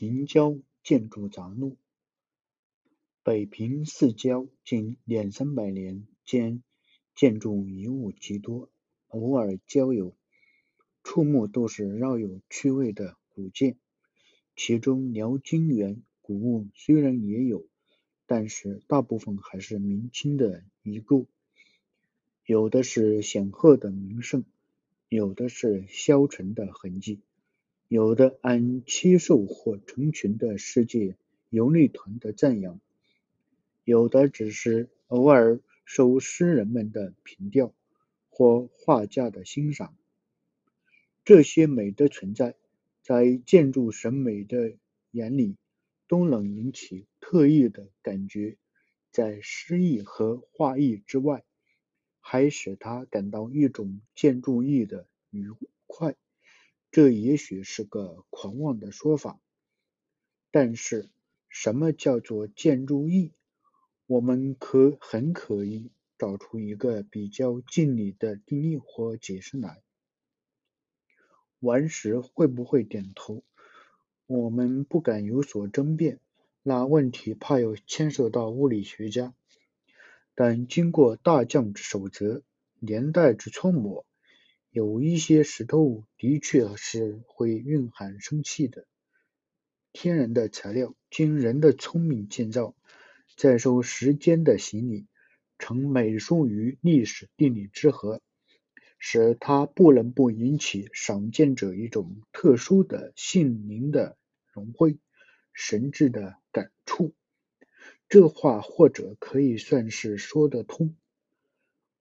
平郊建筑杂录。北平市郊近两三百年间，建筑遗物极多，偶尔郊游，触目都是饶有趣味的古建。其中辽金元古物虽然也有，但是大部分还是明清的遗构，有的是显赫的名胜，有的是消沉的痕迹。有的按七兽或成群的世界游历团的赞扬，有的只是偶尔受诗人们的凭吊或画家的欣赏。这些美的存在，在建筑审美的眼里，都能引起特异的感觉，在诗意和画意之外，还使他感到一种建筑意的愉快。这也许是个狂妄的说法，但是什么叫做建筑意？我们可很可以找出一个比较近理的定义或解释来。顽石会不会点头？我们不敢有所争辩，那问题怕要牵涉到物理学家。但经过大将之守则，年代之揣摩。有一些石头的确是会蕴含生气的。天然的材料经人的聪明建造，再受时间的洗礼，成美术与历史地理之和，使它不能不引起赏鉴者一种特殊的心灵的融会，神智的感触。这话或者可以算是说得通。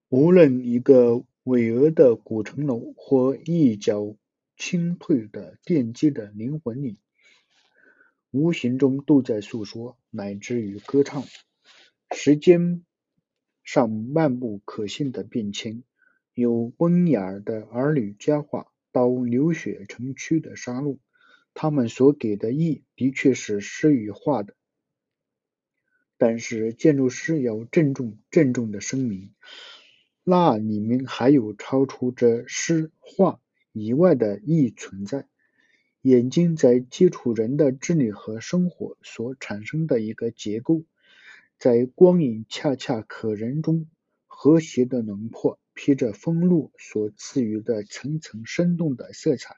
无论一个。巍峨的古城楼或一角清脆的奠基的灵魂里，无形中都在诉说，乃至于歌唱。时间上漫不可信的变迁，由温雅的儿女佳话到流血成躯的杀戮，他们所给的意的确是诗与画的。但是建筑师要郑重郑重的声明。那里面还有超出这诗画以外的意存在。眼睛在接触人的智力和生活所产生的一个结构，在光影恰恰可人中，和谐的轮廓披着风露所赐予的层层生动的色彩。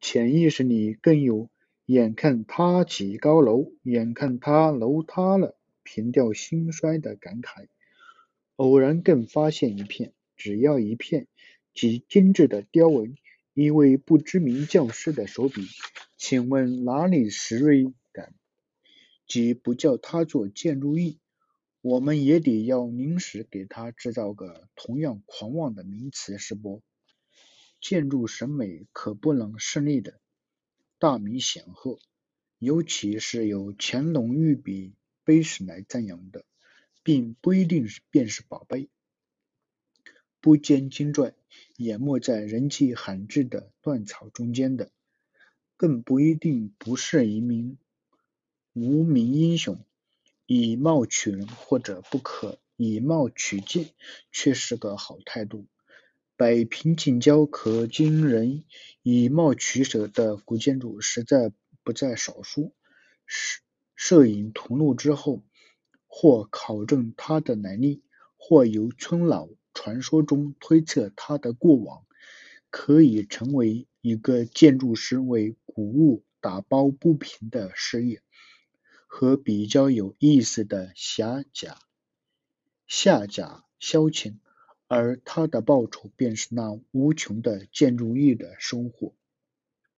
潜意识里更有眼看他起高楼，眼看他楼塌了，凭吊兴衰的感慨。偶然更发现一片，只要一片，极精致的雕纹，一位不知名教师的手笔，请问哪里石锐感？即不叫他做建筑艺，我们也得要临时给他制造个同样狂妄的名词，是不？建筑审美可不能势利的，大名显赫，尤其是有乾隆御笔碑史来赞扬的。并不一定是便是宝贝，不坚精拽，淹没在人迹罕至的乱草中间的，更不一定不是一名无名英雄。以貌取人或者不可以貌取剑，却是个好态度。北平近郊可经人以貌取舍的古建筑，实在不在少数。摄摄影图录之后。或考证他的来历，或由村老传说中推测他的过往，可以成为一个建筑师为古物打抱不平的事业，和比较有意思的侠甲下甲消遣，而他的报酬便是那无穷的建筑业的收获。